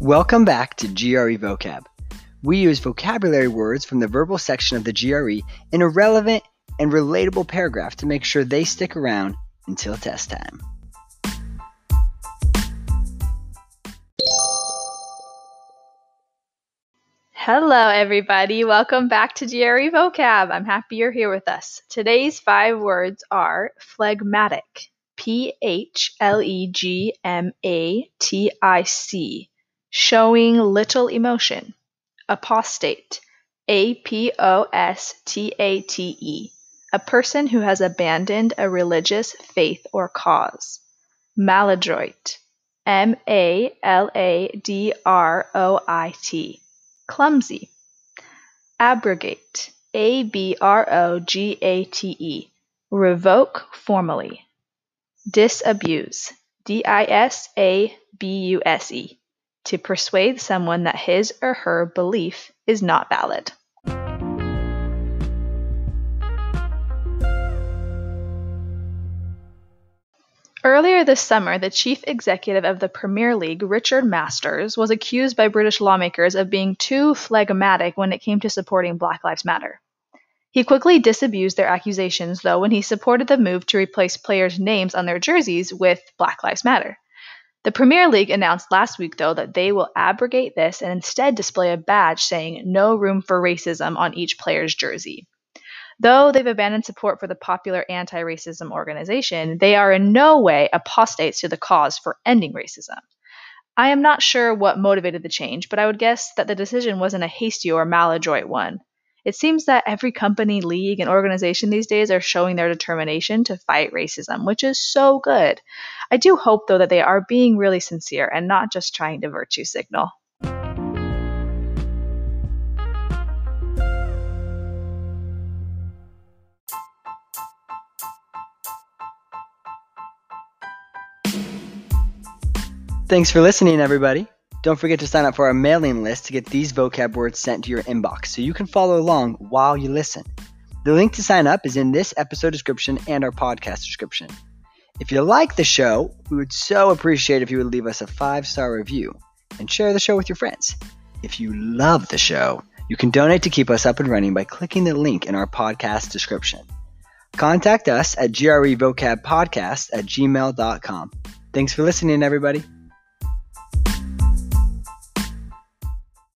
Welcome back to GRE Vocab. We use vocabulary words from the verbal section of the GRE in a relevant and relatable paragraph to make sure they stick around until test time. Hello, everybody. Welcome back to GRE Vocab. I'm happy you're here with us. Today's five words are phlegmatic, P H L E G M A T I C, showing little emotion, apostate, A P O S T A T E, a person who has abandoned a religious faith or cause, maladroit, M A L A D R O I T. Clumsy. Abrogate, A B R O G A T E, revoke formally. Disabuse, D I S A B U S E, to persuade someone that his or her belief is not valid. Earlier this summer, the chief executive of the Premier League, Richard Masters, was accused by British lawmakers of being too phlegmatic when it came to supporting Black Lives Matter. He quickly disabused their accusations, though, when he supported the move to replace players' names on their jerseys with Black Lives Matter. The Premier League announced last week, though, that they will abrogate this and instead display a badge saying no room for racism on each player's jersey. Though they've abandoned support for the popular anti racism organization, they are in no way apostates to the cause for ending racism. I am not sure what motivated the change, but I would guess that the decision wasn't a hasty or maladroit one. It seems that every company, league, and organization these days are showing their determination to fight racism, which is so good. I do hope, though, that they are being really sincere and not just trying to virtue signal. Thanks for listening, everybody. Don't forget to sign up for our mailing list to get these vocab words sent to your inbox so you can follow along while you listen. The link to sign up is in this episode description and our podcast description. If you like the show, we would so appreciate if you would leave us a five star review and share the show with your friends. If you love the show, you can donate to keep us up and running by clicking the link in our podcast description. Contact us at grevocabpodcast at gmail.com. Thanks for listening, everybody.